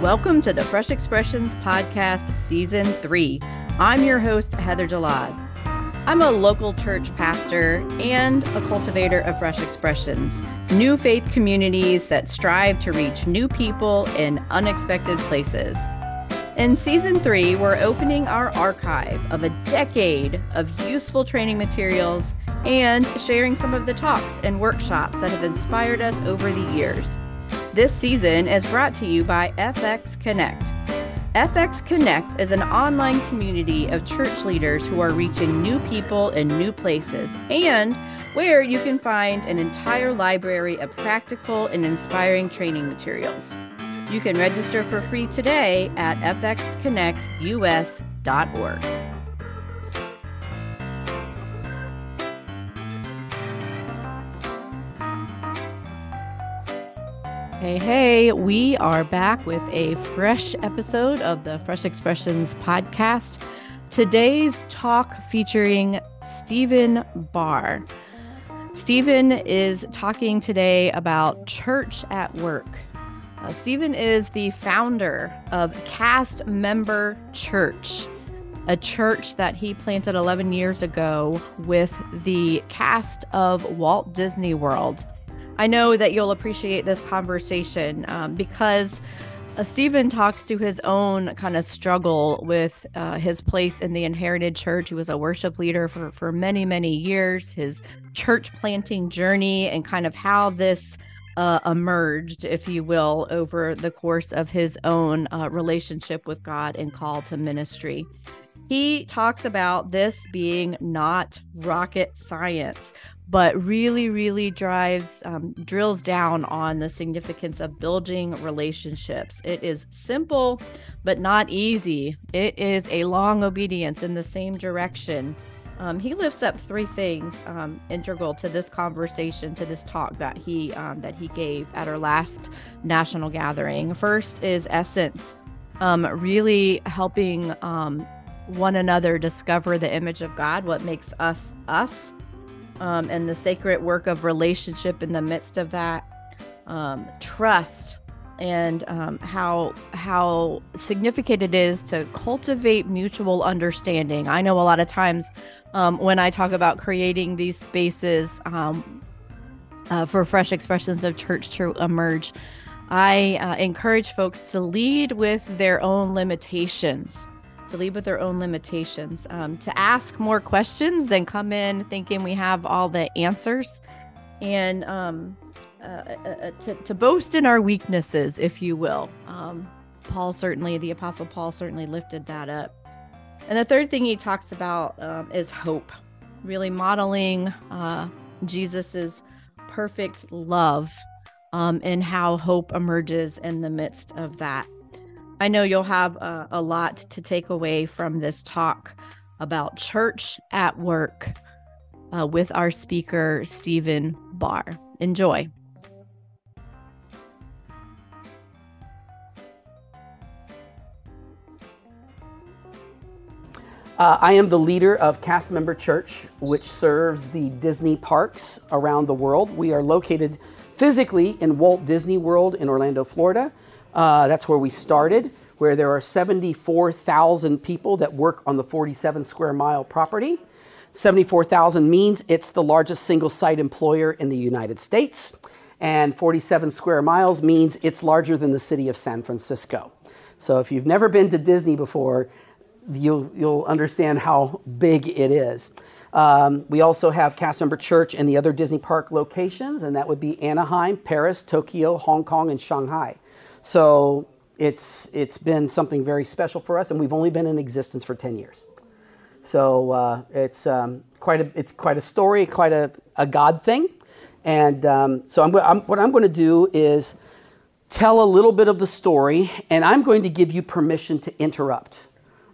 Welcome to the Fresh Expressions Podcast, Season 3. I'm your host, Heather Jalad. I'm a local church pastor and a cultivator of fresh expressions, new faith communities that strive to reach new people in unexpected places. In season three, we're opening our archive of a decade of useful training materials and sharing some of the talks and workshops that have inspired us over the years. This season is brought to you by FX Connect. FX Connect is an online community of church leaders who are reaching new people in new places and where you can find an entire library of practical and inspiring training materials. You can register for free today at fxconnectus.org. Hey, hey, we are back with a fresh episode of the Fresh Expressions podcast. Today's talk featuring Steven Barr. Steven is talking today about church at work. Uh, Steven is the founder of Cast Member Church, a church that he planted 11 years ago with the cast of Walt Disney World. I know that you'll appreciate this conversation um, because uh, Steven talks to his own kind of struggle with uh, his place in the inherited church. He was a worship leader for, for many, many years, his church planting journey, and kind of how this uh, emerged, if you will, over the course of his own uh, relationship with God and call to ministry. He talks about this being not rocket science, but really, really drives, um, drills down on the significance of building relationships. It is simple, but not easy. It is a long obedience in the same direction. Um, he lifts up three things um, integral to this conversation, to this talk that he um, that he gave at our last national gathering. First is essence, um, really helping um, one another discover the image of God, what makes us us um, and the sacred work of relationship in the midst of that um, trust and um, how how significant it is to cultivate mutual understanding. I know a lot of times um, when I talk about creating these spaces um, uh, for fresh expressions of church to emerge, I uh, encourage folks to lead with their own limitations to lead with their own limitations, um, to ask more questions than come in thinking we have all the answers, and um, uh, uh, uh, to, to, boast in our weaknesses, if you will. Um, Paul certainly, the Apostle Paul certainly lifted that up. And the third thing he talks about um, is hope, really modeling uh, Jesus's perfect love um, and how hope emerges in the midst of that. I know you'll have a, a lot to take away from this talk about church at work uh, with our speaker, Steven Barr. Enjoy. Uh, I am the leader of Cast Member Church, which serves the Disney parks around the world. We are located physically in Walt Disney World in Orlando, Florida. Uh, that's where we started, where there are 74,000 people that work on the 47 square mile property. 74,000 means it's the largest single site employer in the United States. And 47 square miles means it's larger than the city of San Francisco. So if you've never been to Disney before, you'll, you'll understand how big it is. Um, we also have cast member church in the other Disney park locations, and that would be Anaheim, Paris, Tokyo, Hong Kong, and Shanghai. So it's, it's been something very special for us, and we've only been in existence for 10 years. So uh, it's, um, quite a, it's quite a story, quite a, a God thing. And um, so I'm, I'm, what I'm going to do is tell a little bit of the story, and I'm going to give you permission to interrupt.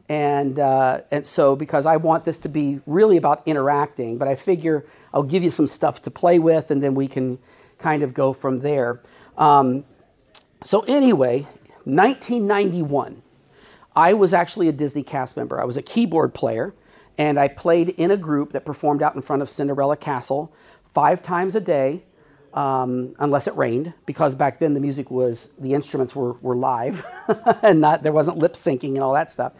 And, uh, and so, because I want this to be really about interacting, but I figure I'll give you some stuff to play with, and then we can kind of go from there. Um, so, anyway, 1991, I was actually a Disney cast member. I was a keyboard player, and I played in a group that performed out in front of Cinderella Castle five times a day um, unless it rained, because back then the music was the instruments were, were live, and not there wasn't lip syncing and all that stuff.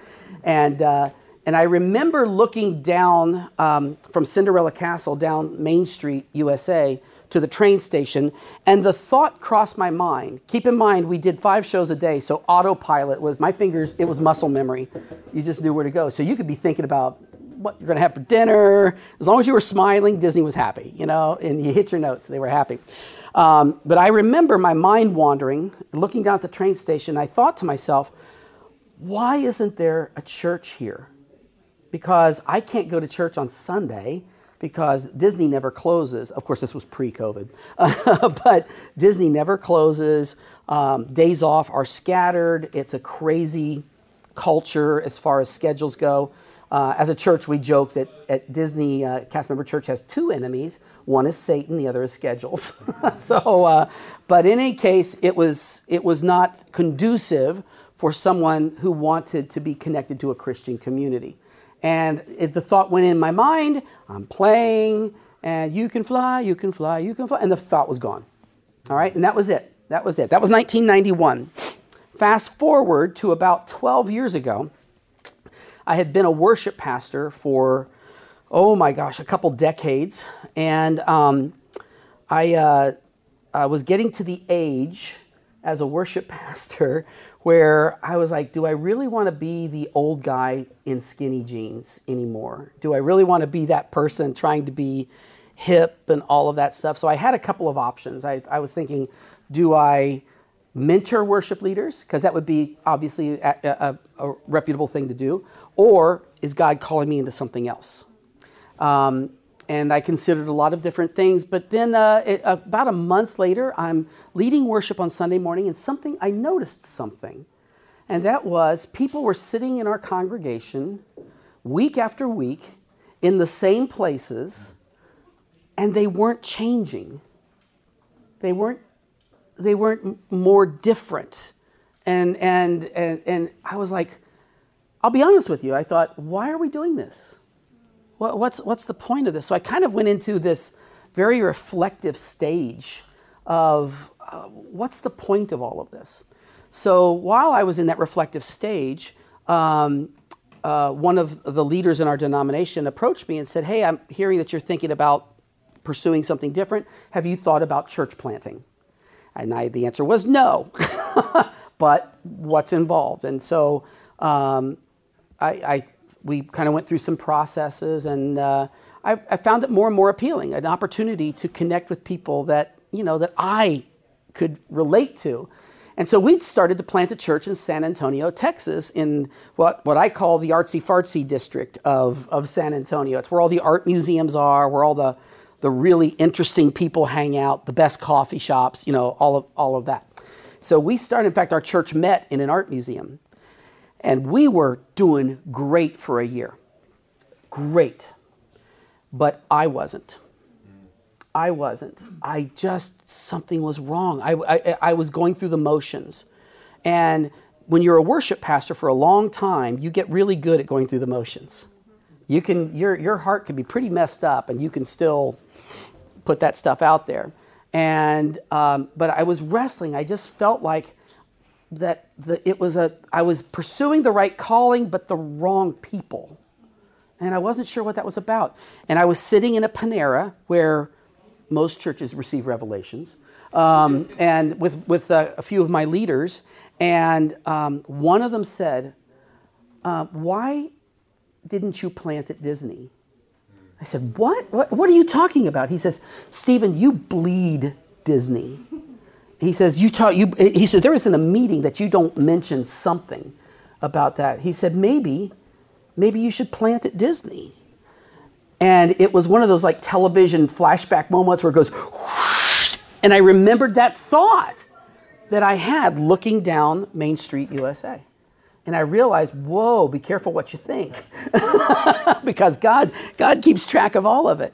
And uh, and I remember looking down um, from Cinderella Castle down Main Street, USA, to the train station, and the thought crossed my mind. Keep in mind, we did five shows a day, so autopilot was my fingers, it was muscle memory. You just knew where to go. So you could be thinking about what you're going to have for dinner. As long as you were smiling, Disney was happy, you know, and you hit your notes, they were happy. Um, but I remember my mind wandering, looking down at the train station. I thought to myself, why isn't there a church here? Because I can't go to church on Sunday because Disney never closes. Of course, this was pre COVID, but Disney never closes. Um, days off are scattered. It's a crazy culture as far as schedules go. Uh, as a church, we joke that at Disney, uh, cast member church has two enemies. One is Satan, the other is schedules. so, uh, but in any case, it was it was not conducive for someone who wanted to be connected to a Christian community. And it, the thought went in my mind I'm playing, and you can fly, you can fly, you can fly. And the thought was gone. All right, and that was it. That was it. That was 1991. Fast forward to about 12 years ago, I had been a worship pastor for, oh my gosh, a couple decades. And um, I, uh, I was getting to the age as a worship pastor where I was like, do I really want to be the old guy in skinny jeans anymore? Do I really want to be that person trying to be hip and all of that stuff? So I had a couple of options. I, I was thinking, do I mentor worship leaders? Because that would be obviously a, a, a, reputable thing to do. Or is God calling me into something else? Um, and I considered a lot of different things. But then, uh, it, about a month later, I'm leading worship on Sunday morning, and something I noticed something, and that was people were sitting in our congregation week after week in the same places, and they weren't changing. They weren't. They weren't more different, and and and and I was like, I'll be honest with you. I thought, why are we doing this? What's, what's the point of this? So I kind of went into this very reflective stage of uh, what's the point of all of this? So while I was in that reflective stage, um, uh, one of the leaders in our denomination approached me and said, Hey, I'm hearing that you're thinking about pursuing something different. Have you thought about church planting? And I, the answer was no. but what's involved? And so um, I, I we kind of went through some processes, and uh, I, I, found it more and more appealing, an opportunity to connect with people that you know that I could relate to. And so we started to plant a church in San Antonio, Texas, in what, what I call the artsy fartsy district of, of San Antonio. It's where all the art museums are, where all the, the really interesting people hang out, the best coffee shops, you know, all of, all of that. So we started, in fact, our church met in an art museum. And we were doing great for a year. Great. But I wasn't. I wasn't. I just, something was wrong. I, I, I, was going through the motions. And when you're a worship pastor for a long time, you get really good at going through the motions. You can, your, your heart can be pretty messed up and you can still put that stuff out there. And, um, but I was wrestling. I just felt like that the, it was a I was pursuing the right calling but the wrong people. And I wasn't sure what that was about. And I was sitting in a Panera where most churches receive revelations, um, and with with a, a, few of my leaders, and um, one of them said, uh, "Why didn't you plant at Disney?" I said, "What? What? What are you talking about?" He says, "Steven, you bleed Disney." He says, you talk, you, he said, there isn't a meeting that you don't mention something about that. He said, maybe, maybe you should plant at Disney. And it was one of those like television flashback moments where it goes, whoosh, and I remembered that thought that I had looking down Main Street, USA. And I realized, whoa, be careful what you think. because God, God keeps track of all of it.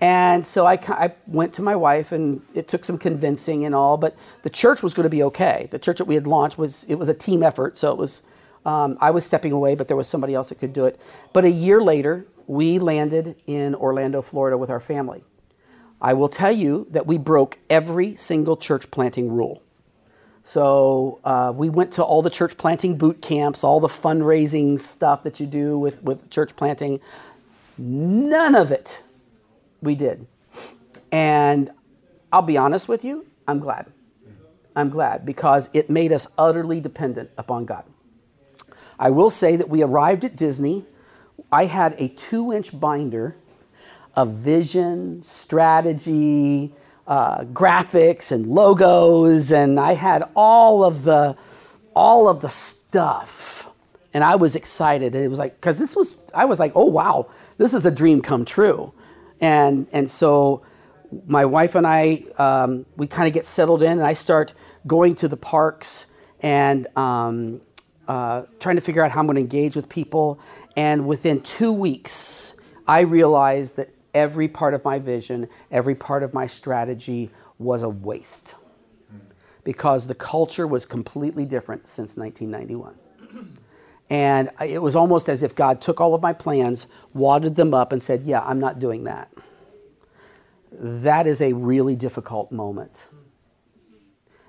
And so I, I, went to my wife, and it took some convincing and all. But the church was going to be okay. The church that we had launched was it was a team effort, so it was. Um, I was stepping away, but there was somebody else that could do it. But a year later, we landed in Orlando, Florida, with our family. I will tell you that we broke every single church planting rule. So uh, we went to all the church planting boot camps, all the fundraising stuff that you do with, with church planting. None of it we did. And I'll be honest with you, I'm glad. I'm glad because it made us utterly dependent upon God. I will say that we arrived at Disney. I had a two inch binder of vision, strategy, uh, graphics, and logos, and I had all of the all of the stuff, and I was excited. And it was like because this was I was like, oh wow, this is a dream come true, and and so my wife and I um, we kind of get settled in, and I start going to the parks and um, uh, trying to figure out how I'm going to engage with people. And within two weeks, I realized that every part of my vision, every part of my strategy was a waste because the culture was completely different since 1991. And it was almost as if God took all of my plans, wadded them up, and said, Yeah, I'm not doing that. That is a really difficult moment.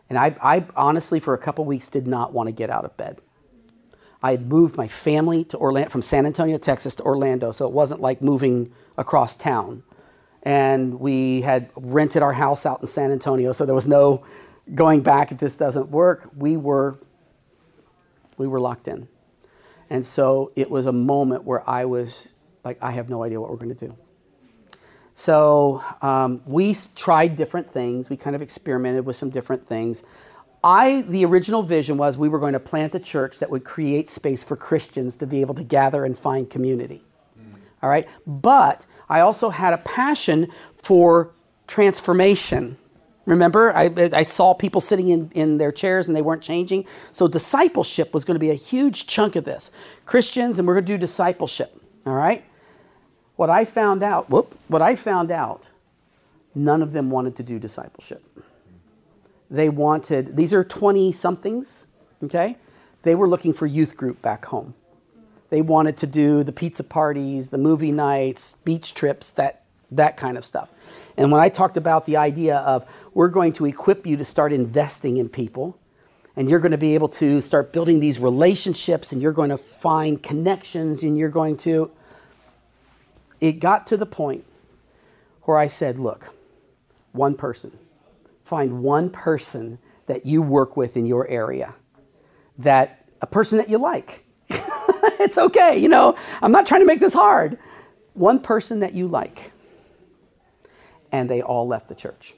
And I, I honestly, for a couple weeks, did not want to get out of bed. I had moved my family to Orlando, from San Antonio, Texas to Orlando, so it wasn't like moving across town. And we had rented our house out in San Antonio, so there was no going back if this doesn't work. We were, we were locked in. And so it was a moment where I was like, I have no idea what we're going to do. So um, we tried different things. We kind of experimented with some different things. I, the original vision was we were going to plant a church that would create space for Christians to be able to gather and find community. Mm. All right. But I also had a passion for transformation. Remember, I, I saw people sitting in, in their chairs and they weren't changing. So, discipleship was going to be a huge chunk of this. Christians, and we're going to do discipleship. All right. What I found out, whoop, what I found out, none of them wanted to do discipleship. They wanted, these are 20 somethings, okay? They were looking for youth group back home. They wanted to do the pizza parties, the movie nights, beach trips, that, that kind of stuff. And when I talked about the idea of we're going to equip you to start investing in people, and you're going to be able to start building these relationships, and you're going to find connections, and you're going to, it got to the point where I said, look, one person, find one person that you work with in your area, that a person that you like. it's okay, you know, I'm not trying to make this hard. One person that you like. And they all left the church.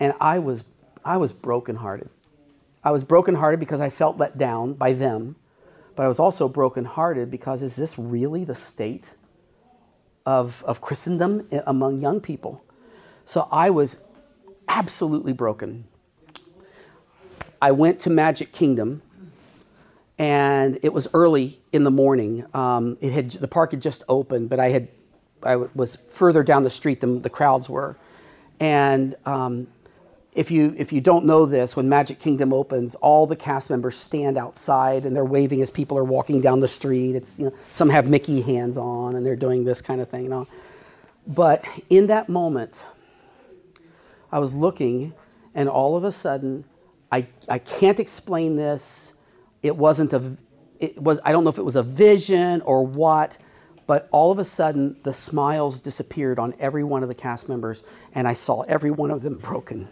And I was I was brokenhearted. I was brokenhearted because I felt let down by them, but I was also brokenhearted because is this really the state of, of Christendom among young people? So I was absolutely broken. I went to Magic Kingdom, and it was early in the morning. Um, it had the park had just opened, but I had I was further down the street than the crowds were, and um, if you if you don't know this, when Magic Kingdom opens, all the cast members stand outside and they're waving as people are walking down the street. It's you know some have Mickey hands on and they're doing this kind of thing. You know, but in that moment, I was looking and all of a sudden, I I can't explain this. It wasn't a it was I don't know if it was a vision or what, but all of a sudden the smiles disappeared on every one of the cast members and I saw every one of them broken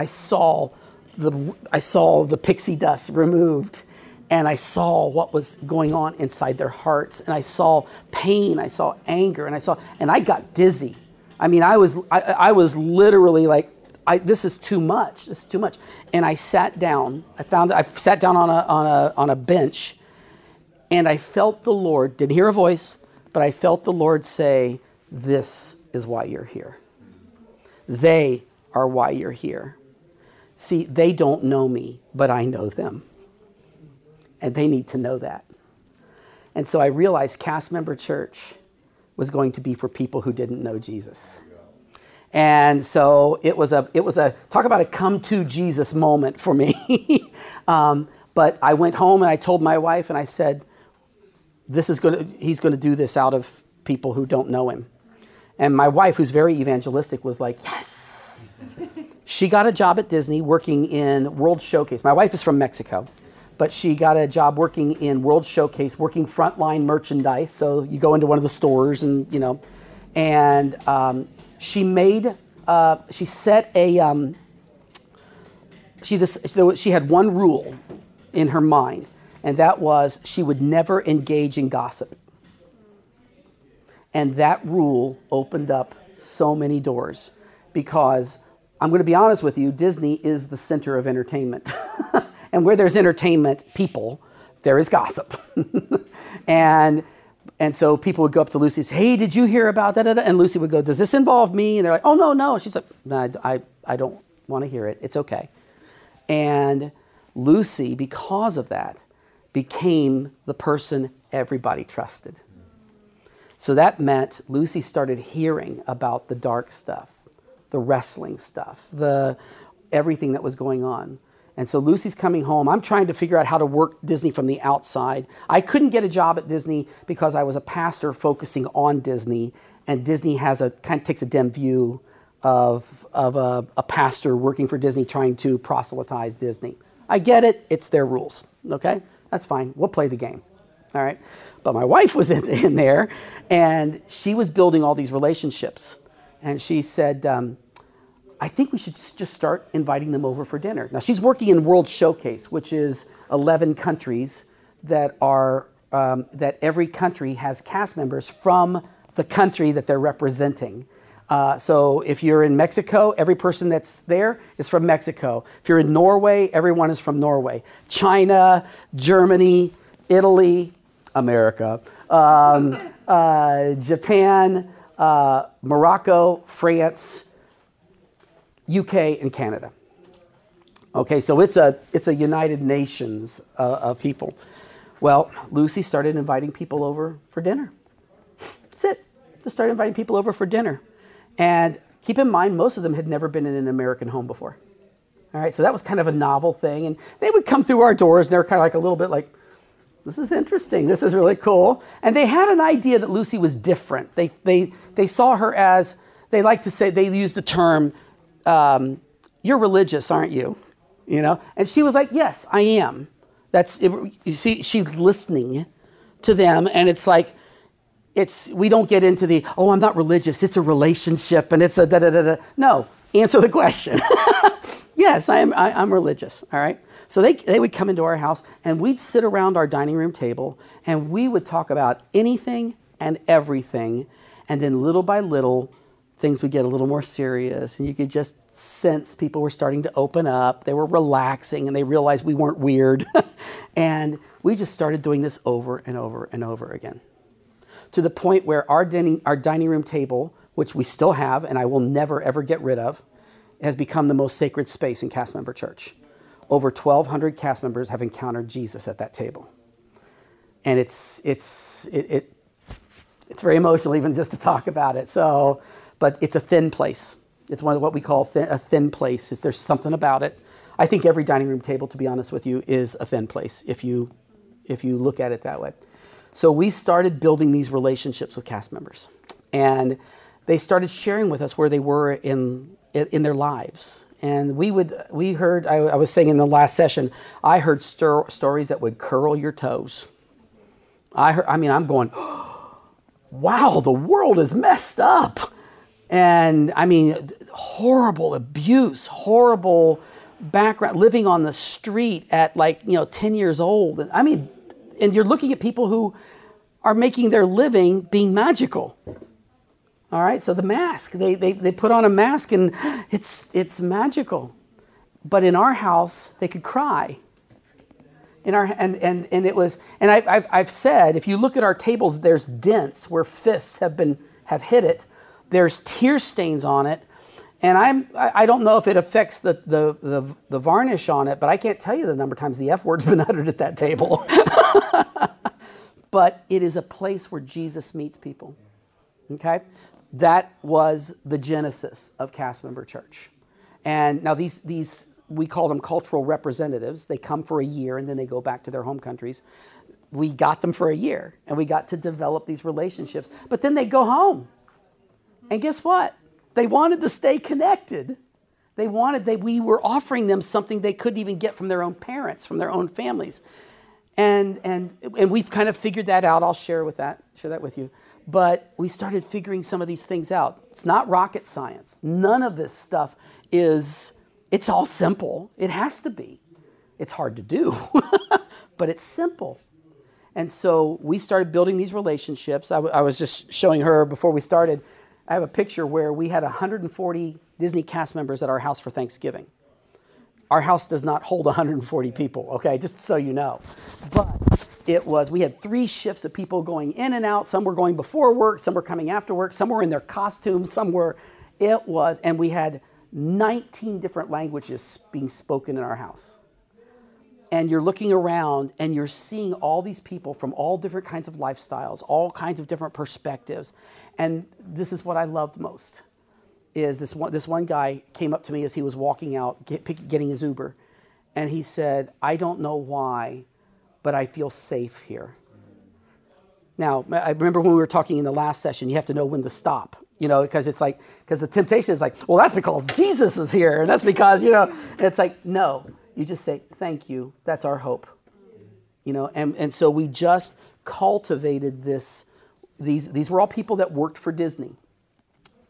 I saw the, I saw the pixie dust removed and I saw what was going on inside their hearts and I saw pain, I saw anger, and I saw, and I got dizzy. I mean, I was, I, I was literally like, I, this is too much. This is too much. And I sat down. I found I sat down on a, on a, on a bench and I felt the Lord, didn't hear a voice, but I felt the Lord say, This is why you're here. They are why you're here. See, they don't know me, but I know them. And they need to know that. And so I realized cast member church was going to be for people who didn't know Jesus. And so it was a it was a talk about a come to Jesus moment for me. um, but I went home and I told my wife and I said, "This is going to he's going to do this out of people who don't know him." And my wife, who's very evangelistic, was like, yes. she got a job at Disney working in World Showcase. My wife is from Mexico, but she got a job working in World Showcase, working frontline merchandise. So you go into one of the stores and, you know, and um, she made, uh, she set a, um, she just, she had one rule in her mind, and that was she would never engage in gossip. And that rule opened up so many doors because I'm going to be honest with you, Disney is the center of entertainment. and where there's entertainment, people, there is gossip. and and so people would go up to Lucy and say, Hey, did you hear about that? And Lucy would go, Does this involve me? And they're like, Oh, no, no. She's like, No, I, I don't want to hear it. It's okay. And Lucy, because of that, became the person everybody trusted. So that meant Lucy started hearing about the dark stuff, the wrestling stuff, the everything that was going on. And so Lucy's coming home. I'm trying to figure out how to work Disney from the outside. I couldn't get a job at Disney because I was a pastor focusing on Disney, and Disney has a kind of takes a dim view of, of a, a pastor working for Disney trying to proselytize Disney. I get it, it's their rules. Okay? That's fine. We'll play the game. All right. But my wife was in, in there and she was building all these relationships. And she said, um, I think we should just start inviting them over for dinner. Now, she's working in World Showcase, which is 11 countries that are, um, that every country has cast members from the country that they're representing. Uh, so if you're in Mexico, every person that's there is from Mexico. If you're in Norway, everyone is from Norway. China, Germany, Italy, America, um, uh, Japan, uh, Morocco, France, UK, and Canada. Okay, so it's a it's a United Nations uh, of people. Well, Lucy started inviting people over for dinner. That's it. Just started inviting people over for dinner, and keep in mind most of them had never been in an American home before. All right, so that was kind of a novel thing, and they would come through our doors, and they were kind of like a little bit like, this is interesting. This is really cool. And they had an idea that Lucy was different. They, they, they saw her as, they like to say, they use the term, um, you're religious, aren't you? You know? And she was like, yes, I am. That's, you see, she's listening to them. And it's like, it's, we don't get into the, oh, I'm not religious. It's a relationship and it's a da da da da. No, answer the question. yes, I am, I, I'm religious. All right. So they, they would come into our house and we'd sit around our dining room table and we would talk about anything and everything. And then little by little, things would get a little more serious and you could just sense people were starting to open up. They were relaxing and they realized we weren't weird. and we just started doing this over and over and over again to the point where our dining, our dining room table, which we still have and I will never ever get rid of, has become the most sacred space in Cast Member Church over 1,200 cast members have encountered Jesus at that table. And it's, it's, it, it, it's very emotional even just to talk about it. So, but it's a thin place. It's one of what we call thin, a thin place. Is there's something about it. I think every dining room table, to be honest with you, is a thin place if you, if you look at it that way. So we started building these relationships with cast members. And they started sharing with us where they were in, in their lives. And we would we heard I, I, was saying in the last session i heard stories that would curl your toes. I heard i mean i'm going wow the world is messed up. And i mean horrible abuse horrible background living on the street at like you know 10 years old. I mean and you're looking at people who are making their living being magical all right, so the mask, they, they, they put on a mask and it's, it's magical. But in our house, they could cry. In our, and, and, and it was, and I, I've, I've said, if you look at our tables, there's dents where fists have been, have hit it. There's tear stains on it. And I'm, I don't know if it affects the, the, the, the varnish on it, but I can't tell you the number of times the F word's been uttered at that table. but it is a place where Jesus meets people. Okay? that was the genesis of cast member church. And now these, these, we call them cultural representatives. They come for a year and then they go back to their home countries. We got them for a year and we got to develop these relationships. But then they go home. And guess what? They wanted to stay connected. They wanted they we were offering them something they couldn't even get from their own parents, from their own families. And and and we've kind of figured that out. I'll share with that, share that with you. But we started figuring some of these things out. It's not rocket science. None of this stuff is it's all simple. It has to be. It's hard to do, but it's simple. And so we started building these relationships. I, w- I was just showing her before we started. I have a picture where we had 140 Disney cast members at our house for Thanksgiving. Our house does not hold 140 people, okay, just so you know. But it was, we had three shifts of people going in and out. Some were going before work, some were coming after work, some were in their costumes, some were, it was, and we had 19 different languages being spoken in our house and you're looking around and you're seeing all these people from all different kinds of lifestyles all kinds of different perspectives and this is what i loved most is this one, this one guy came up to me as he was walking out get, getting his uber and he said i don't know why but i feel safe here now i remember when we were talking in the last session you have to know when to stop you know because it's like because the temptation is like well that's because jesus is here and that's because you know it's like no you just say, Thank you. That's our hope. You know, and, and so we just cultivated this. These, these were all people that worked for Disney.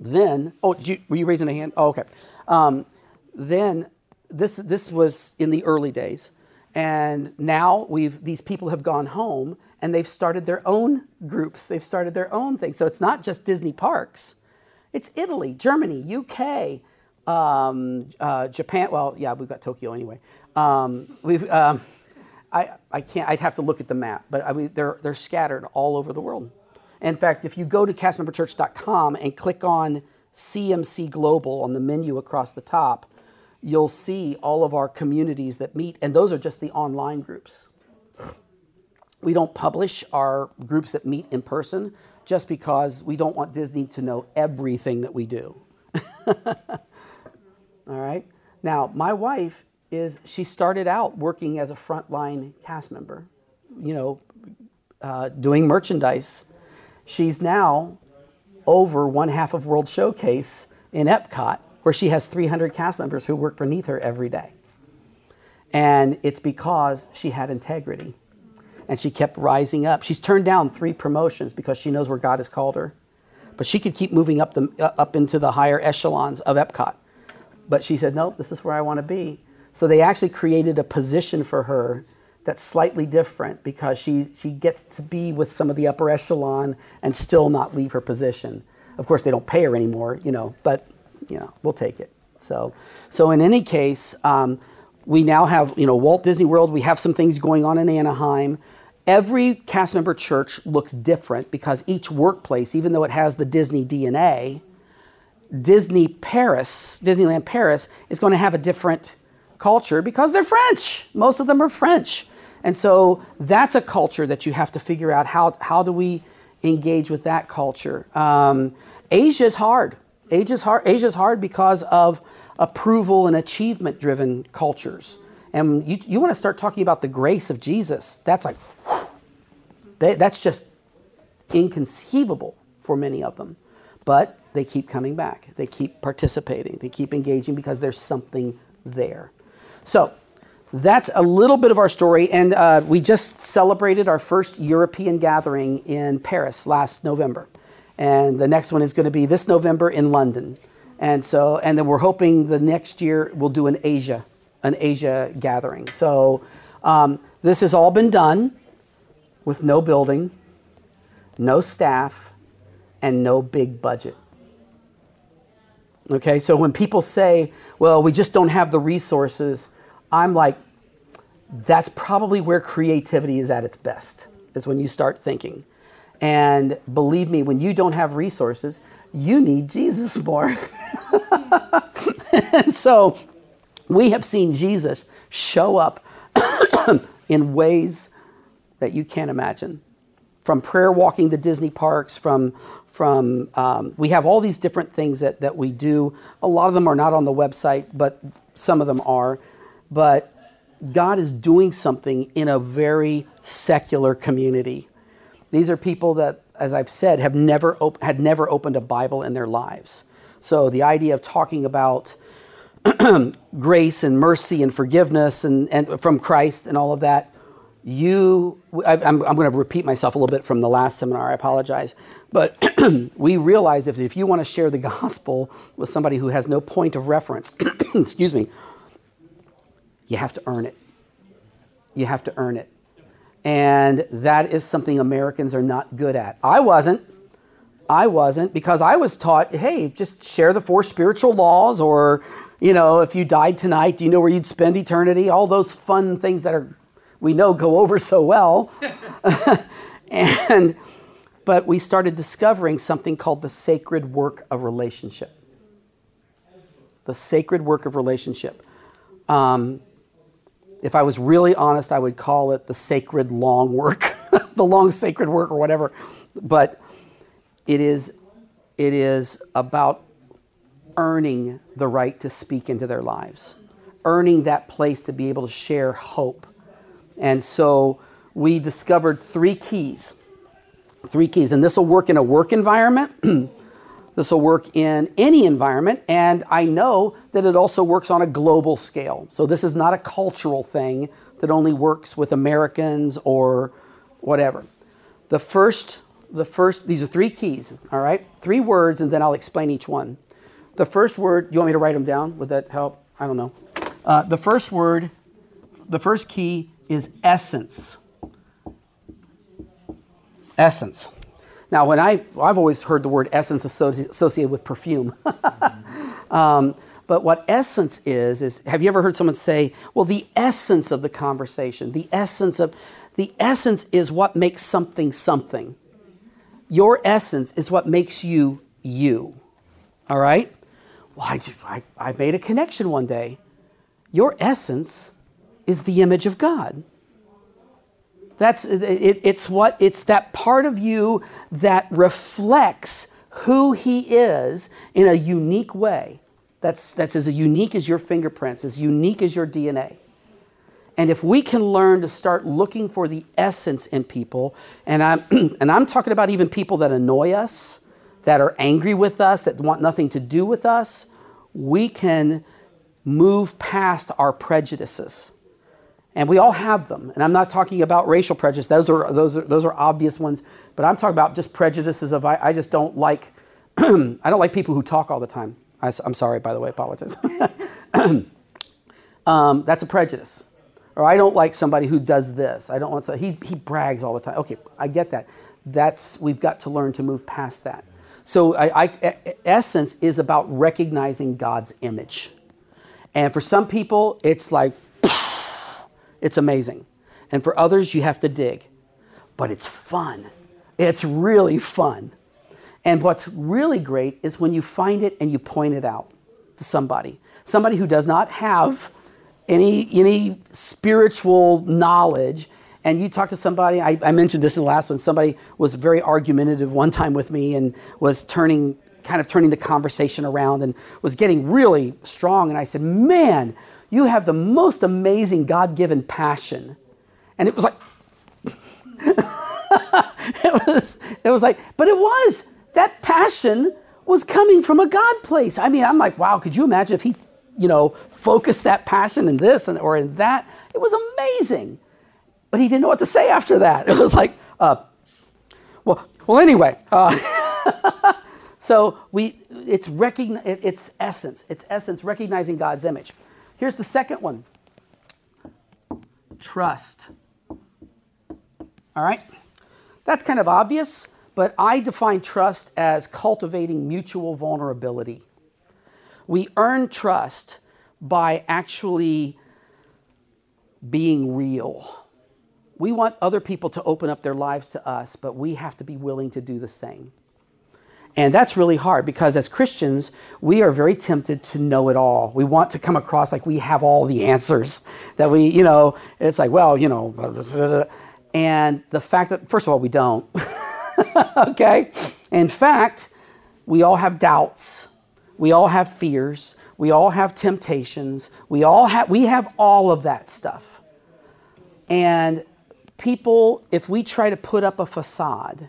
Then, oh, you, were you raising a hand? Oh, okay. Um, then this, this was in the early days. And now we've, these people have gone home and they've started their own groups. They've started their own thing. So it's not just Disney parks. It's Italy, Germany, UK, um, uh, Japan. Well, yeah, we've got Tokyo anyway. Um, we've, um, I, I can't. I'd have to look at the map, but I mean, they're they're scattered all over the world. In fact, if you go to castmemberchurch.com and click on CMC Global on the menu across the top, you'll see all of our communities that meet, and those are just the online groups. We don't publish our groups that meet in person just because we don't want Disney to know everything that we do. All right. Now, my wife is, she started out working as a frontline cast member, you know, uh, doing merchandise. She's now over one half of World Showcase in Epcot, where she has 300 cast members who work beneath her every day. And it's because she had integrity and she kept rising up. She's turned down three promotions because she knows where God has called her. But she could keep moving up, the, uh, up into the higher echelons of Epcot. But she said, nope, this is where I want to be. So they actually created a position for her that's slightly different because she, she gets to be with some of the upper echelon and still not leave her position. Of course, they don't pay her anymore, you know, but, you know, we'll take it. So, so in any case, um, we now have, you know, Walt Disney World, we have some things going on in Anaheim. Every cast member church looks different because each workplace, even though it has the Disney DNA, Disney Paris, Disneyland Paris, is going to have a different culture because they're French. Most of them are French. And so that's a culture that you have to figure out how, how do we engage with that culture. Um, Asia is hard. Asia's hard. Asia's hard because of approval and achievement driven cultures. And you, you want to start talking about the grace of Jesus. That's like, they, that's just inconceivable for many of them. But they keep coming back. They keep participating. They keep engaging because there's something there. So that's a little bit of our story. And uh, we just celebrated our first European gathering in Paris last November. And the next one is going to be this November in London. And so, and then we're hoping the next year we'll do an Asia, an Asia gathering. So um, this has all been done with no building, no staff, and no big budget. Okay, so when people say, well, we just don't have the resources, I'm like, that's probably where creativity is at its best, is when you start thinking. And believe me, when you don't have resources, you need Jesus more. and so we have seen Jesus show up in ways that you can't imagine. From prayer walking the Disney parks, from from um, we have all these different things that, that we do a lot of them are not on the website but some of them are but god is doing something in a very secular community these are people that as I've said, have never op- had never opened a Bible in their lives. So the idea of talking about grace and mercy and forgiveness and, and from Christ and all of that, you, I, am I'm going to repeat myself a little bit from the last seminar. I apologize, but we realize if if you want to share the gospel with somebody who has no point of reference, excuse me, you have to earn it. You have to earn it. And that is something Americans are not good at. I wasn't. I wasn't because I was taught, hey, just share the four spiritual laws, or, you know, if you died tonight, do you know where you'd spend eternity? All those fun things that are, we know go over so well. and, but we started discovering something called the sacred work of relationship. The sacred work of relationship. Um, if I was really honest, I would call it the sacred long work, the long sacred work or whatever. But it is, it is about earning the right to speak into their lives, earning that place to be able to share hope. And so we discovered three keys. Three keys. And this will work in a work environment. This will work in any environment, and I know that it also works on a global scale. So this is not a cultural thing that only works with Americans or whatever. The first, the first, these are three keys, all right? Three words, and then I'll explain each one. The first word, you want me to write them down? Would that help? I don't know. Uh, the first word, the first key is essence. Essence. Now, when I, I've always heard the word essence associated with perfume. um, but what essence is, is have you ever heard someone say, well, the essence of the conversation, the essence of, the essence is what makes something something. Your essence is what makes you you. All right? Well, I, I, I made a connection one day. Your essence is the image of God. That's it, it's what it's that part of you that reflects who he is in a unique way. That's that's as unique as your fingerprints, as unique as your DNA. And if we can learn to start looking for the essence in people, and I'm and I'm talking about even people that annoy us, that are angry with us, that want nothing to do with us, we can move past our prejudices and we all have them. And I'm not talking about racial prejudice; those are those are those are obvious ones. But I'm talking about just prejudices of I, I just don't like I don't like people who talk all the time. I, am sorry, by the way, apologize. um, that's a prejudice. Or I don't like somebody who does this. I don't want to. He he brags all the time. Okay, I get that. That's we've got to learn to move past that. So I, I, essence is about recognizing God's image. And for some people, it's like it's amazing. And for others, you have to dig. But it's fun. It's really fun. And what's really great is when you find it and you point it out to somebody, somebody who does not have any, any spiritual knowledge. And you talk to somebody, I, I mentioned this in the last one, somebody was very argumentative one time with me and was turning, kind of turning the conversation around and was getting really strong. And I said, Man, you have the most amazing God given passion. And it was like, it was, it was like, but it was. That passion was coming from a God place. I mean, I'm like, wow, could you imagine if he, you know, focused that passion in this and, or in that? It was amazing. But he didn't know what to say after that. It was like, uh, well, well, anyway. Uh, so we, it's, recogni- it's essence. It's essence, recognizing God's image. Here's the second one trust. All right? That's kind of obvious, but I define trust as cultivating mutual vulnerability. We earn trust by actually being real. We want other people to open up their lives to us, but we have to be willing to do the same. And that's really hard because as Christians, we are very tempted to know it all. We want to come across like we have all the answers. That we, you know, it's like, well, you know, and the fact that, first of all, we don't. okay? In fact, we all have doubts. We all have fears. We all have temptations. We all have, we have all of that stuff. And people, if we try to put up a facade,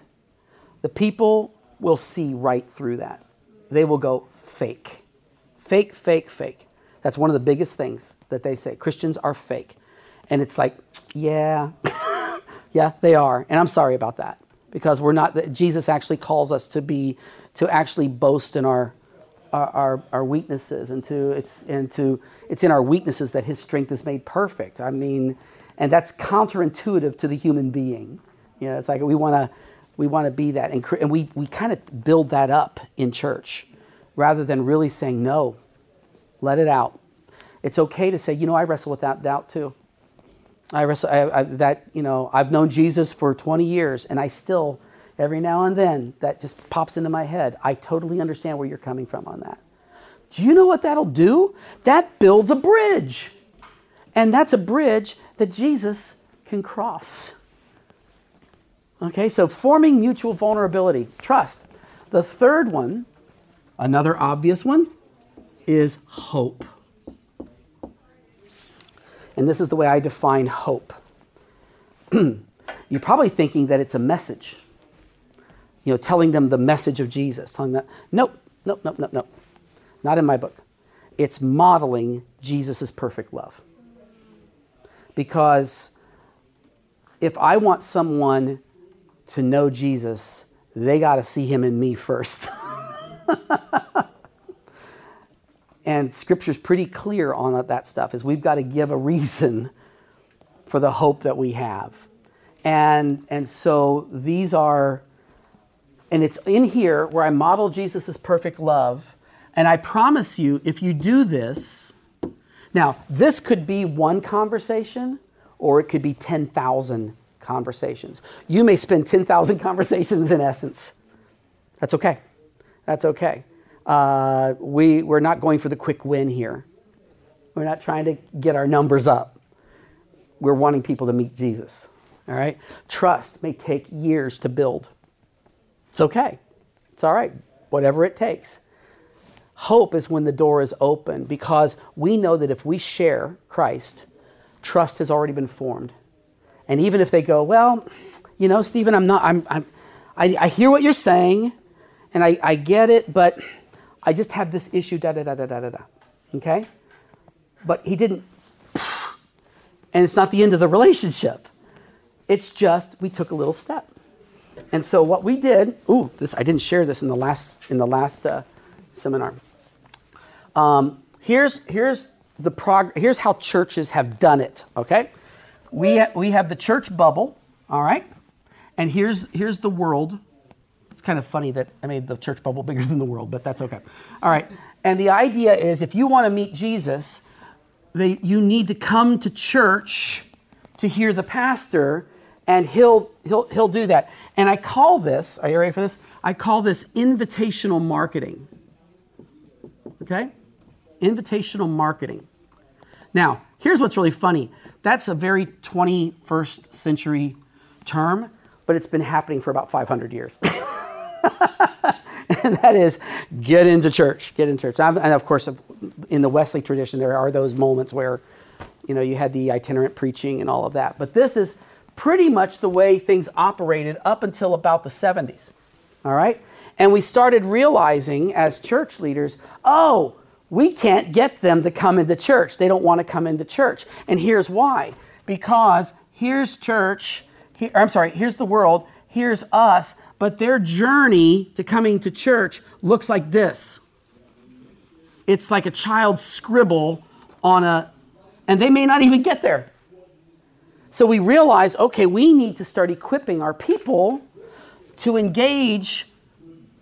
the people will see right through that. They will go fake. Fake, fake, fake. That's one of the biggest things that they say. Christians are fake. And it's like, yeah, yeah, they are. And I'm sorry about that because we're not, Jesus actually calls us to be, to actually boast in our, our, our, weaknesses and to, it's, and to, it's in our weaknesses that his strength is made perfect. I mean, and that's counterintuitive to the human being. You know, it's like we want to, we want to be that. And, and we, we kind of build that up in church rather than really saying, no, let it out. It's okay to say, you know, I wrestle with that doubt too. I wrestle I, I, that you know I've known Jesus for 20 years, and I still every now and then that just pops into my head. I totally understand where you're coming from on that. Do you know what that'll do? That builds a bridge, and that's a bridge that Jesus can cross. Okay, so forming mutual vulnerability, trust. The third one, another obvious one, is hope. And this is the way I define hope. You're probably thinking that it's a message, you know, telling them the message of Jesus. Telling them, nope, nope, nope, nope, nope. Not in my book. It's modeling Jesus' perfect love. Because if I want someone to know Jesus, they got to see him in me first. And scripture's pretty clear on that stuff is we've got to give a reason for the hope that we have. And and so these are and it's in here where I model Jesus' perfect love. And I promise you, if you do this, now this could be one conversation or it could be 10,000 conversations. You may spend 10,000 conversations in essence. That's okay. That's okay. Uh, we, we're not going for the quick win here. We're not trying to get our numbers up. We're wanting people to meet Jesus. All right? Trust may take years to build. It's okay. It's all right. Whatever it takes. Hope is when the door is open because we know that if we share Christ, trust has already been formed. And even if they go, well, you know, Steven, I'm not, I'm, I'm I, I hear what you're saying and I, I get it, but I just have this issue, da da da da da da da. Okay? But he didn't, and it's not the end of the relationship. It's just we took a little step. And so what we did, ooh, this I didn't share this in the last in the last uh, seminar. Um, here's here's the prog- here's how churches have done it. Okay, we ha- we have the church bubble. All right, and here's here's the world it's kind of funny that I made the church bubble bigger than the world, but that's okay. All right. And the idea is if you want to meet Jesus, they, you need to come to church to hear the pastor, and he'll, he'll, he'll do that. And I call this, are you ready for this? I call this invitational marketing. Okay? Invitational marketing. Now, here's what's really funny that's a very 21st century term, but it's been happening for about 500 years. and that is get into church, get into church. And of course, in the Wesley tradition, there are those moments where, you know, you had the itinerant preaching and all of that. But this is pretty much the way things operated up until about the 70s. All right? And we started realizing as church leaders, oh, we can't get them to come into church. They don't want to come into church. And here's why because here's church, here, I'm sorry, here's the world, here's us, but their journey to coming to church looks like this it's like a child's scribble on a, and they may not even get there. So we realize okay, we need to start equipping our people to engage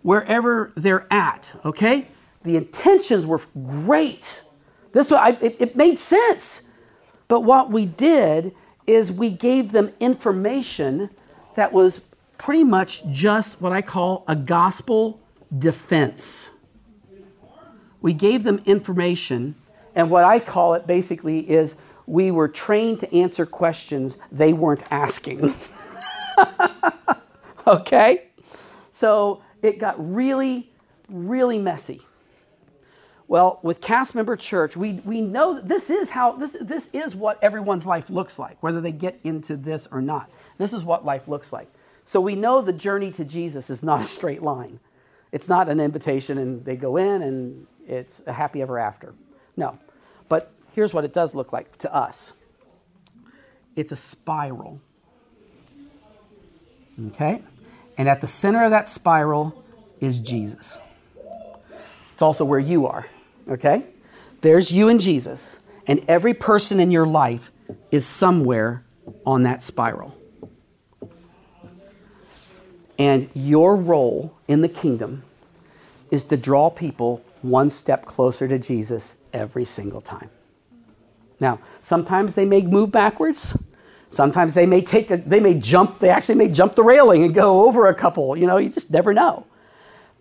wherever they're at, okay? The intentions were great. This I, it, it made sense. But what we did is we gave them information that was pretty much just what I call a gospel defense. We gave them information, and what I call it basically is we were trained to answer questions they weren't asking. okay? So it got really, really messy. Well, with cast member church, we, we know this is how this, this is what everyone's life looks like, whether they get into this or not. This is what life looks like. So we know the journey to Jesus is not a straight line. It's not an invitation and they go in and it's a happy ever after. No. But here's what it does look like to us it's a spiral. Okay? And at the center of that spiral is Jesus. It's also where you are. Okay? There's you and Jesus. And every person in your life is somewhere on that spiral. And your role in the kingdom is to draw people one step closer to Jesus every single time. Now, sometimes they may move backwards. Sometimes they may take a, they may jump, they actually may jump the railing and go over a couple. You know, you just never know.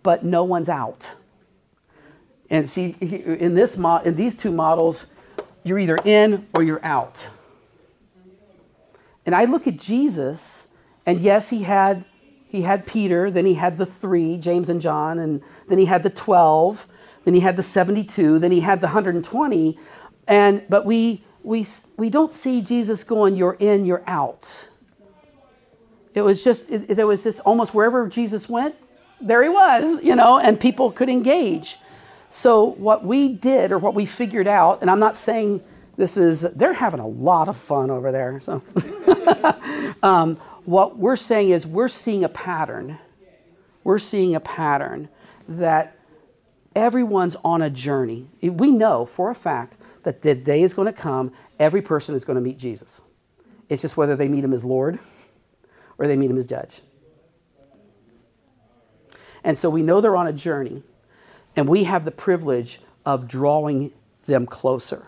But no one's out. And see, in this mo- in these two models, you're either in or you're out. And I look at Jesus, and yes, he had he had Peter, then he had the three, James and John, and then he had the 12, then he had the 72, then he had the 120. And, but we, we, we don't see Jesus going, you're in, you're out. It was just, it, there was this almost wherever Jesus went, there he was, you know, and people could engage. So what we did or what we figured out, and I'm not saying this is, they're having a lot of fun over there. So um, what we're saying is we're seeing a pattern. We're seeing a pattern that everyone's on a journey. We know for a fact that the day is going to come, every person is going to meet Jesus. It's just whether they meet him as Lord or they meet him as judge. And so we know they're on a journey, and we have the privilege of drawing them closer.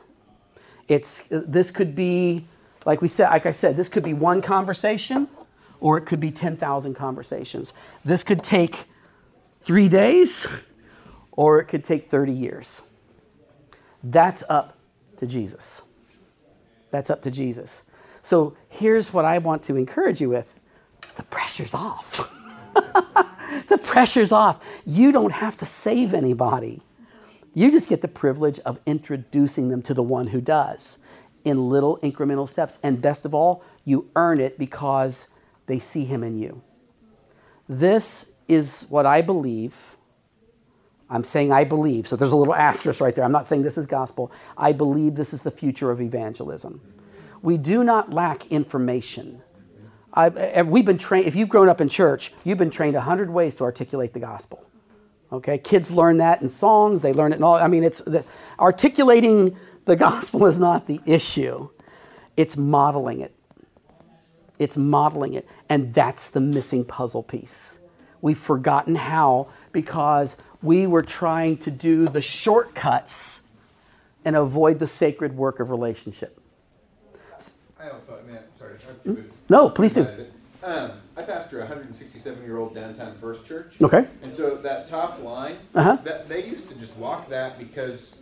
It's, this could be, like we said, like I said, this could be one conversation or it could be 10,000 conversations. This could take three days, or it could take 30 years. That's up to Jesus. That's up to Jesus. So here's what I want to encourage you with the pressure's off. the pressure's off. You don't have to save anybody. You just get the privilege of introducing them to the one who does in little incremental steps. And best of all, you earn it because they see him in you. This is what I believe. I'm saying I believe, so there's a little asterisk right there. I'm not saying this is gospel. I believe this is the future of evangelism. We do not lack information. I, we've been trained, if you've grown up in church, you've been trained 100 ways to articulate the gospel. Okay, kids learn that in songs, they learn it in all. I mean, it's the, articulating the gospel is not the issue, it's modeling it it's modeling it. And that's the missing puzzle piece. We've forgotten how because we were trying to do the shortcuts and avoid the sacred work of relationship. I also, I mean, sorry. I hmm? No, please do. Um, I pastor a 167 year old downtown First Church. Okay. And so that top line, uh-huh. that, they used to just walk that because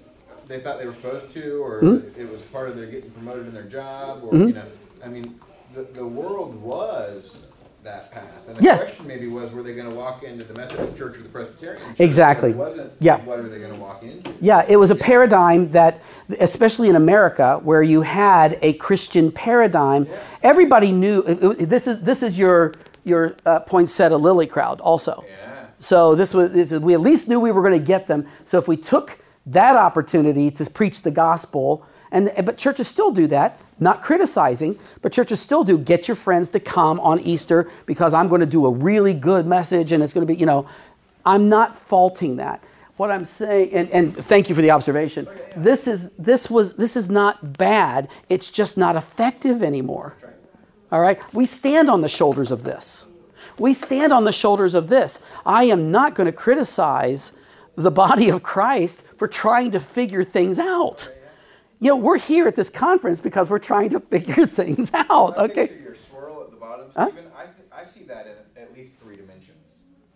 they thought they were supposed to, or mm-hmm. it was part of their getting promoted in their job, or, mm-hmm. you know, I mean, the, the world was that path. And the yes. question maybe was, were they going to walk into the Methodist Church or the Presbyterian Church? Exactly. It wasn't, yeah. what are they going to walk into? Yeah, it was a paradigm that, especially in America, where you had a Christian paradigm, yeah. everybody knew, this is, this is your, your uh, poinsettia lily crowd also. Yeah. So this was, this is, we at least knew we were going to get them. So if we took that opportunity to preach the gospel, and, but churches still do that, not criticizing, but churches still do. Get your friends to come on Easter because I'm going to do a really good message and it's going to be, you know, I'm not faulting that. What I'm saying, and, and thank you for the observation. This is this was this is not bad. It's just not effective anymore. All right? We stand on the shoulders of this. We stand on the shoulders of this. I am not going to criticize the body of Christ for trying to figure things out. You know, we're here at this conference because we're trying to figure things out. I okay. Your swirl at the bottom, Steven. Huh? I, I see that in at least three dimensions.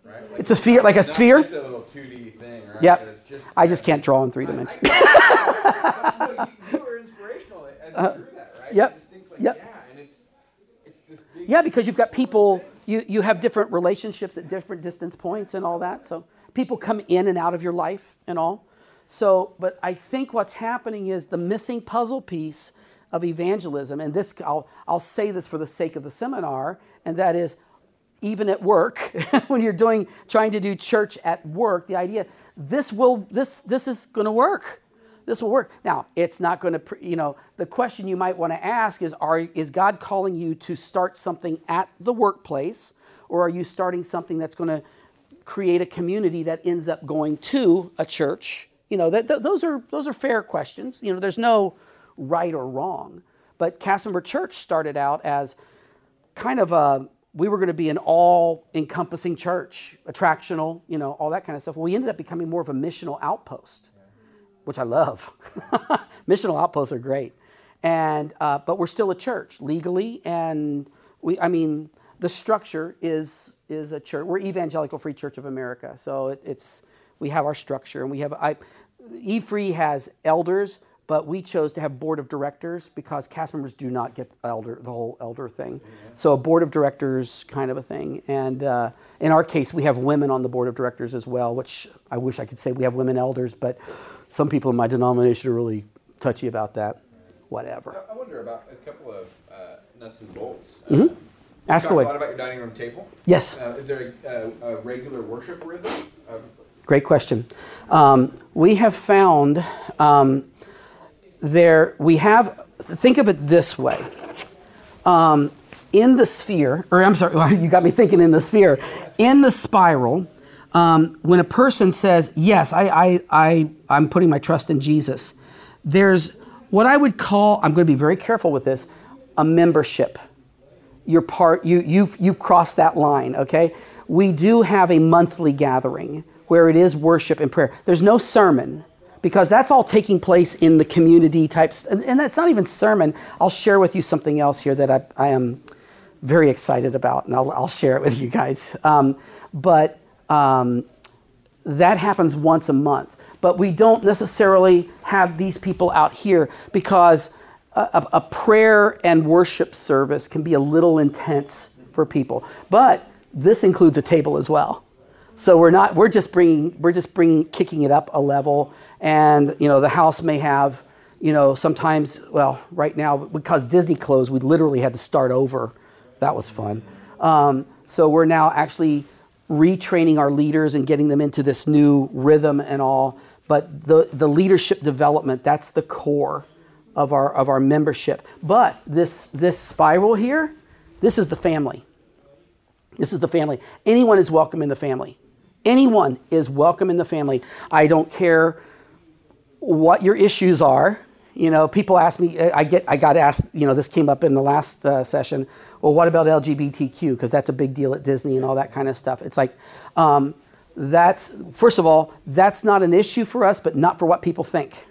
Right? Like it's a sphere, like a sphere. Just a little 2D thing, right? Yep. Just, I just can't draw in three dimensions. I, I, you, you, were inspirational as you uh, drew that, right? Yep. Like, yep. Yeah, and it's, it's this big yeah, because you've got people. You, you have different relationships at different distance points and all that. So people come in and out of your life and all. So, but I think what's happening is the missing puzzle piece of evangelism, and this, I'll, I'll say this for the sake of the seminar, and that is even at work, when you're doing trying to do church at work, the idea this will this this is going to work. This will work. Now, it's not going to, you know, the question you might want to ask is are is God calling you to start something at the workplace or are you starting something that's going to create a community that ends up going to a church? You know, that, those are those are fair questions. You know, there's no right or wrong. But Cast Member Church started out as kind of a we were going to be an all encompassing church, attractional, you know, all that kind of stuff. Well, we ended up becoming more of a missional outpost, which I love. missional outposts are great. And, uh, but we're still a church legally. And we, I mean, the structure is, is a church. We're Evangelical Free Church of America. So it, it's, we have our structure and we have, I, E-Free has elders, but we chose to have board of directors because cast members do not get elder the whole elder thing so a board of directors kind of a thing and uh, in our case we have women on the board of directors as well which i wish i could say we have women elders but some people in my denomination are really touchy about that whatever I wonder about a couple of uh, nuts and bolts. Mm-hmm. Uh, ask away a lot about your dining room table. yes Uh, is there a, a, a regular worship rhythm? Of, Great question. Um, we have found um, there, we have, think of it this way. Um, in the sphere, or I'm sorry, you got me thinking in the sphere. In the spiral, um, when a person says, Yes, I, I, I, I'm putting my trust in Jesus, there's what I would call, I'm going to be very careful with this, a membership you're part you you've you've crossed that line okay we do have a monthly gathering where it is worship and prayer. There's no sermon because that's all taking place in the community types. And, and that's not even sermon. I'll share with you something else here that i, I am very excited about and i'll, I'll share it with you guys. Um, but um, that happens once a month. But we don't necessarily have these people out here because a, a, prayer and worship service can be a little intense for people. But this includes a table as well so we're not we're just bringing we're just bringing kicking it up a level and you know the house may have you know sometimes well right now because disney closed we literally had to start over that was fun um, so we're now actually retraining our leaders and getting them into this new rhythm and all but the, the leadership development that's the core of our of our membership. But this this spiral here, this is the family. This is the family. Anyone is welcome in the family. Anyone is welcome in the family. I don't care what your issues are. You know, people ask me. I get. I got asked. You know, this came up in the last uh, session. Well, what about LGBTQ? Because that's a big deal at Disney and all that kind of stuff. It's like, um, that's first of all, that's not an issue for us, but not for what people think.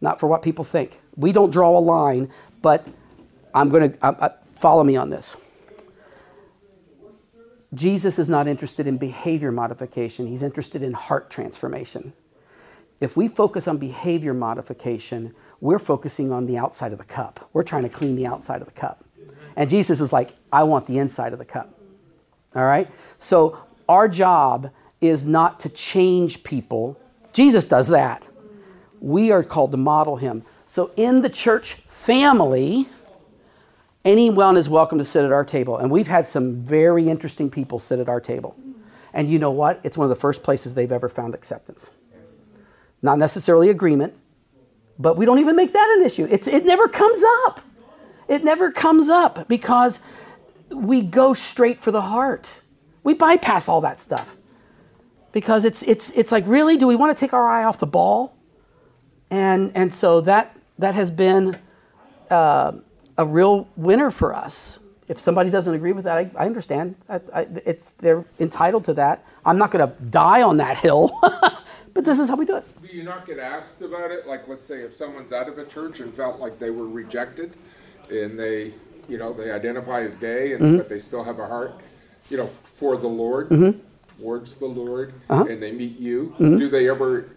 Not for what people think. We don't draw a line, but I'm going to uh, follow me on this. Jesus is not interested in behavior modification, he's interested in heart transformation. If we focus on behavior modification, we're focusing on the outside of the cup. We're trying to clean the outside of the cup. And Jesus is like, I want the inside of the cup. All right? So our job is not to change people. Jesus does that. We are called to model him. So in the church family, anyone is welcome to sit at our table. And we've had some very interesting people sit at our table. And you know what? It's one of the first places they've ever found acceptance. Not necessarily agreement, but we don't even make that an issue. It's, it never comes up. It never comes up because we go straight for the heart. We bypass all that stuff because it's, it's, it's like, really? Do we want to take our eye off the ball? And, and so that, that has been uh, a real winner for us. If somebody doesn't agree with that, I, I understand. I, I, it's, they're entitled to that. I'm not going to die on that hill, but this is how we do it. Do you not get asked about it? Like, let's say if someone's out of a church and felt like they were rejected, and they, you know, they identify as gay, and Mm-hmm. but they still have a heart, you know, for the Lord, Mm-hmm. towards the Lord, Uh-huh. and they meet you. Do they ever,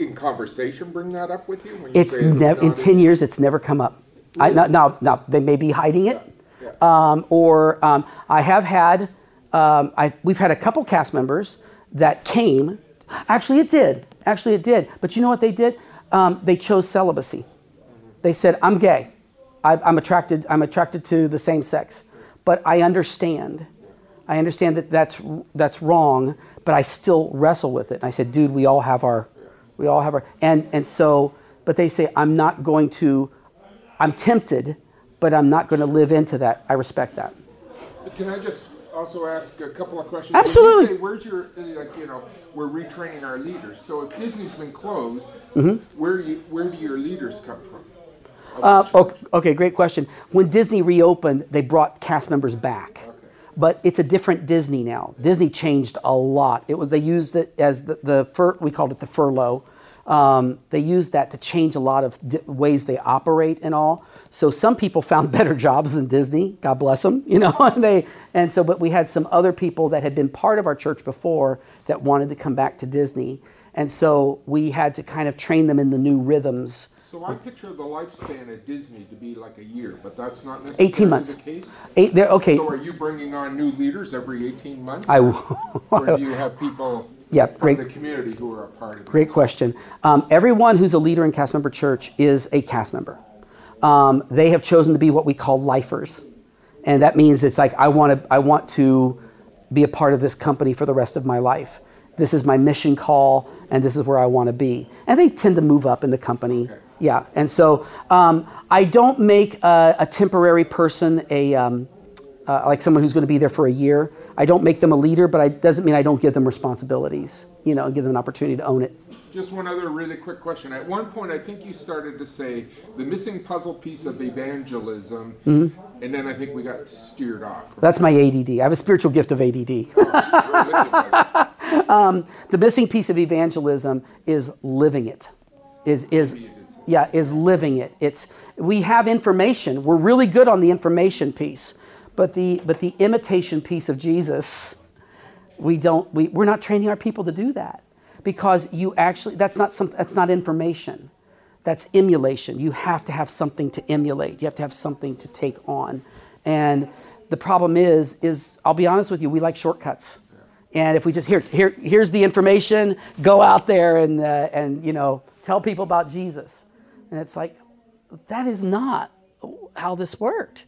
in conversation, bring that up with you? When you It's never in ten years. It's never come up. I, now, now, now, they may be hiding it, Yeah. um, or um, I have had. Um, I, we've had a couple cast members that came. Actually, it did. Actually, it did. But you know what they did? Um, they chose celibacy. They said, "I'm gay. I, I'm attracted. I'm attracted to the same sex, but I understand. I understand that that's that's wrong, but I still wrestle with it. And I said, dude, we all have our, we all have our, and and so, but they say I'm not going to, I'm tempted, but I'm not going to live into that. I respect that. Can I just also ask a couple of questions? Absolutely. When you say, where's your, like, you know, we're retraining our leaders. So if Disney's been closed, where do you, where do your leaders come from? Uh, okay, okay, great question. When Disney reopened, they brought cast members back. But it's a different Disney now. Disney changed a lot. It was they used it as the, the fur, we called it the furlough. Um, they used that to change a lot of di- ways they operate and all. So some people found better jobs than Disney. God bless them, you know. And they and so, but we had some other people that had been part of our church before that wanted to come back to Disney, and so we had to kind of train them in the new rhythms. So I picture the lifespan at Disney to be like a year, but that's not necessarily 18 months. the case. Eight, there, okay. So are you bringing on new leaders every 18 months? I Or do you have people Yeah, great- the community who are a part of it? Great question. Um, everyone who's a leader in cast member church is a cast member. Um, they have chosen to be what we call lifers, and that means it's like I want to I want to be a part of this company for the rest of my life. This is my mission call, and this is where I want to be. And they tend to move up in the company. Yeah, and so um, I don't make a, a temporary person a um, uh, like someone who's going to be there for a year. I don't make them a leader, but it doesn't mean I don't give them responsibilities. You know, and give them an opportunity to own it. Just one other really quick question. At one point, I think you started to say the missing puzzle piece of evangelism, Mm-hmm. and then I think we got steered off. That's my ADD. I have a spiritual gift of ADD. the missing piece of evangelism is living it. Is is yeah, is living it. It's we have information. We're really good on the information piece, but the but the imitation piece of Jesus, we don't we, we're not training our people to do that. Because you actually that's not some that's not information. That's emulation. You have to have something to emulate. You have to have something to take on. And the problem is, is I'll be honest with you, we like shortcuts. And if we just here, here here's the information, go out there and uh, and you know tell people about Jesus, and it's like that is not how this worked.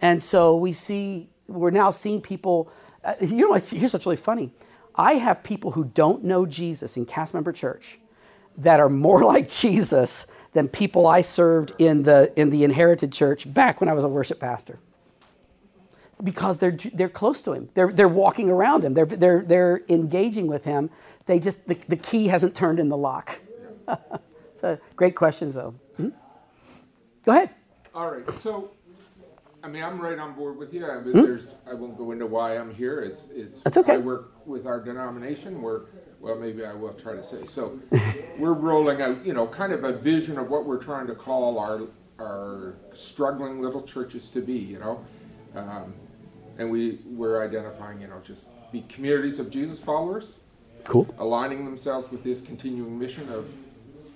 And so we see we're now seeing people. Uh, you know, here's what's really funny. I have people who don't know Jesus in cast member church that are more like Jesus than people I served in the in the inherited church back when I was a worship pastor. Because they're they're close to him. They're they're walking around him. They're they're they're engaging with him. They just the, the key hasn't turned in the lock. so great questions though. Mhm. Go ahead. All right, so, I mean, I'm right on board with you. I mean, Hmm? there's, I won't go into why I'm here. It's, it's. That's okay. I work with our denomination. We're, well, maybe I will try to say. So, we're rolling out, you know, kind of a vision of what we're trying to call our, our struggling little churches to be, you know? Um, and we, we're identifying, you know, just be communities of Jesus followers, Cool. aligning themselves with this continuing mission of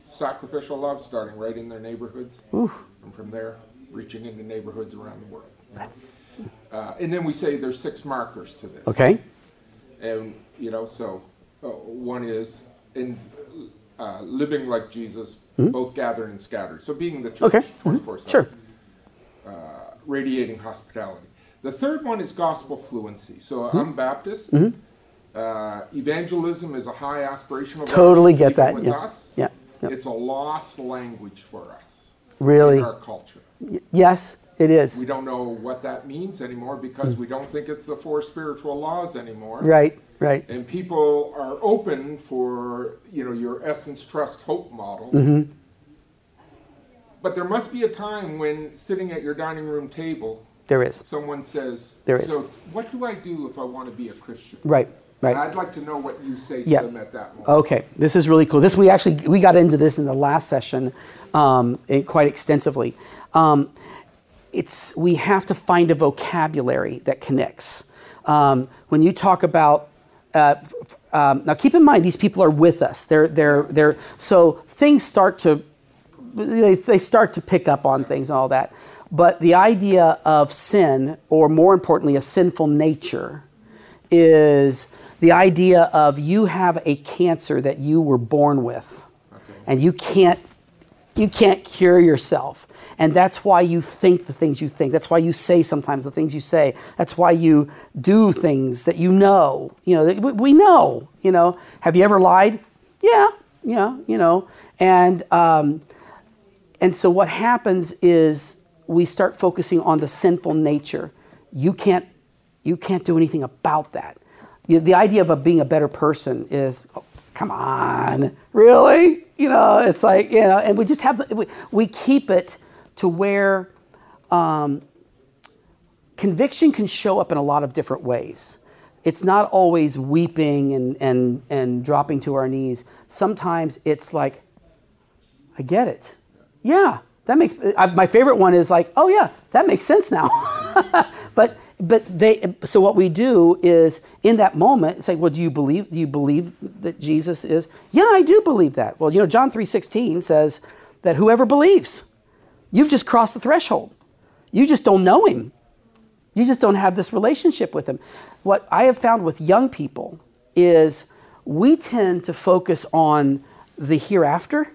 sacrificial love, starting right in their neighborhoods, and from there, reaching into neighborhoods around the world. That's Uh, and then we say there's six markers to this. okay. And, you know, so uh, one is in uh, living like Jesus, both gathered and scattered. So being the church Hmm? Okay. 24 7. Sure. Radiating hospitality. The third one is gospel fluency. So Hmm? I'm Baptist. Mm-hmm. Uh, evangelism is a high aspirational. Totally get that, With yeah. us, Yeah, yeah. It's a lost language for us. Really? In our culture. Y- Yes, it is. We don't know what that means anymore because we don't think it's the four spiritual laws anymore. Right. Right. And people are open for, you know, your essence, trust, hope model. Mm-hmm. But there must be a time when sitting at your dining room table, There is. someone says, There is. So, what do I do if I want to be a Christian? Right. And Right. I'd like to know what you say to Yeah. them at that moment. Okay, this is really cool. This we actually we got into this in the last session um, quite extensively. Um, it's we have to find a vocabulary that connects. Um, when you talk about uh, um, now, keep in mind these people are with us. They're they're they're so things start to they, they start to pick up on things and all that. But the idea of sin, or more importantly, a sinful nature, is the idea of you have a cancer that you were born with, and you can't You can't cure yourself. And that's why you think the things you think. That's why you say sometimes the things you say. That's why you do things that you know. You know, we know, you know. Have you ever lied? Yeah, yeah, you know. And, um, and so what happens is we start focusing on the sinful nature. You can't, you can't do anything about that. You, the idea of a, being a better person is, oh, come on, really? You know, it's like, you know, and we just have, we, we keep it to where um, conviction can show up in a lot of different ways. It's not always weeping and, and, and dropping to our knees. Sometimes it's like, I get it. Yeah, that makes I, my favorite one is like, oh yeah, that makes sense now. but but they so what we do is in that moment it's like well do you believe do you believe that jesus is yeah i do believe that well you know john 3.16 says that whoever believes You've just crossed the threshold. You just don't know him. You just don't have this relationship with him. What I have found with young people is we tend to focus on the hereafter.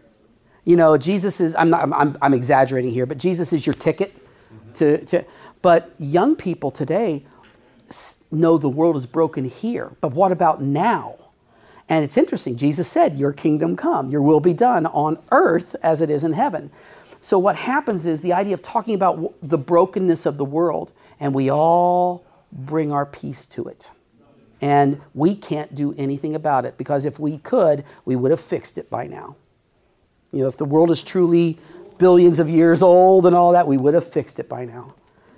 You know, Jesus is, I'm, not, I'm, I'm exaggerating here, but Jesus is your ticket to, to, but young people today know the world is broken here. But what about now? And it's interesting. Jesus said, Your kingdom come, your will be done on earth as it is in heaven. So, what happens is the idea of talking about the brokenness of the world, and we all bring our piece to it. And we can't do anything about it because if we could, we would have fixed it by now. You know, if the world is truly billions of years old and all that, we would have fixed it by now.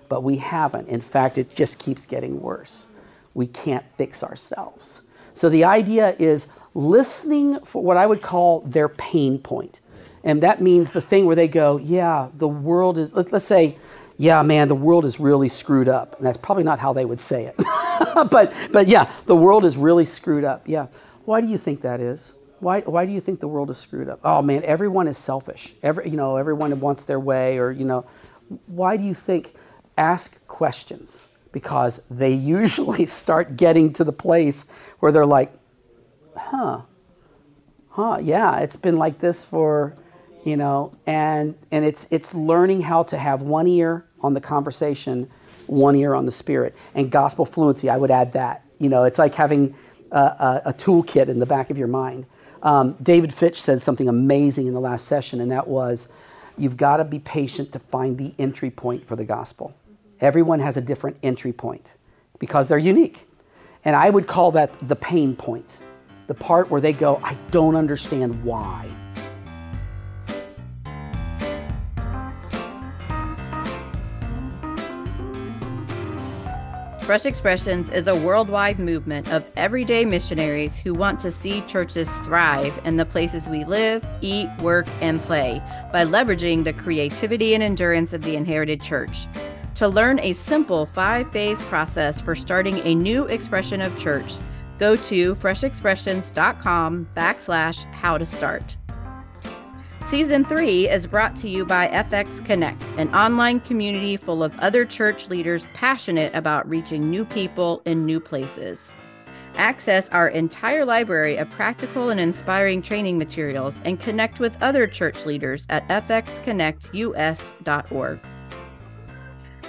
But we haven't. In fact, it just keeps getting worse. We can't fix ourselves. So the idea is listening for what I would call their pain point. And that means the thing where they go, yeah, the world is, let, us say, yeah, man, the world is really screwed up. And that's probably not how they would say it. but, but yeah, the world is really screwed up. Yeah. Why do you think that is? Why, why do you think the world is screwed up? Oh man, everyone is selfish. Every, you know, everyone wants their way or, you know, why do you think? Ask questions because they usually start getting to the place where they're like, huh, huh, yeah, it's been like this for you know and and it's it's learning how to have one ear on the conversation one ear on the spirit and gospel fluency i would add that you know it's like having a, a, a toolkit in the back of your mind um, david fitch said something amazing in the last session and that was you've got to be patient to find the entry point for the gospel. Everyone has a different entry point because they're unique. And i would call that the pain point the part where they go i don't understand why Fresh Expressions is a worldwide movement of everyday missionaries who want to see churches thrive in the places we live, eat, work, and play by leveraging the creativity and endurance of the inherited church. To learn a simple five phase process for starting a new expression of church, go to freshexpressions.com backslash how to start. Season 3 is brought to you by FX Connect, an online community full of other church leaders passionate about reaching new people in new places. Access our entire library of practical and inspiring training materials and connect with other church leaders at fxconnectus.org.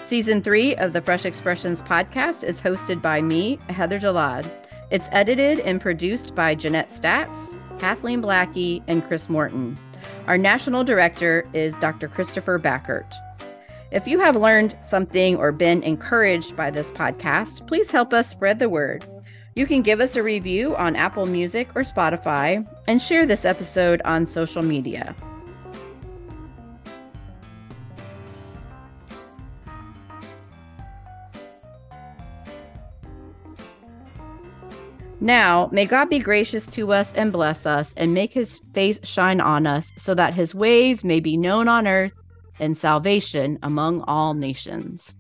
Season 3 of the Fresh Expressions podcast is hosted by me, Heather Jalad. It's edited and produced by Jeanette Statz, Kathleen Blackie, and Chris Morton. Our national director is Dr. Christopher Backert. If you have learned something or been encouraged by this podcast, please help us spread the word. You can give us a review on Apple Music or Spotify and share this episode on social media. Now, may God be gracious to us and bless us and make his face shine on us so that his ways may be known on earth and salvation among all nations.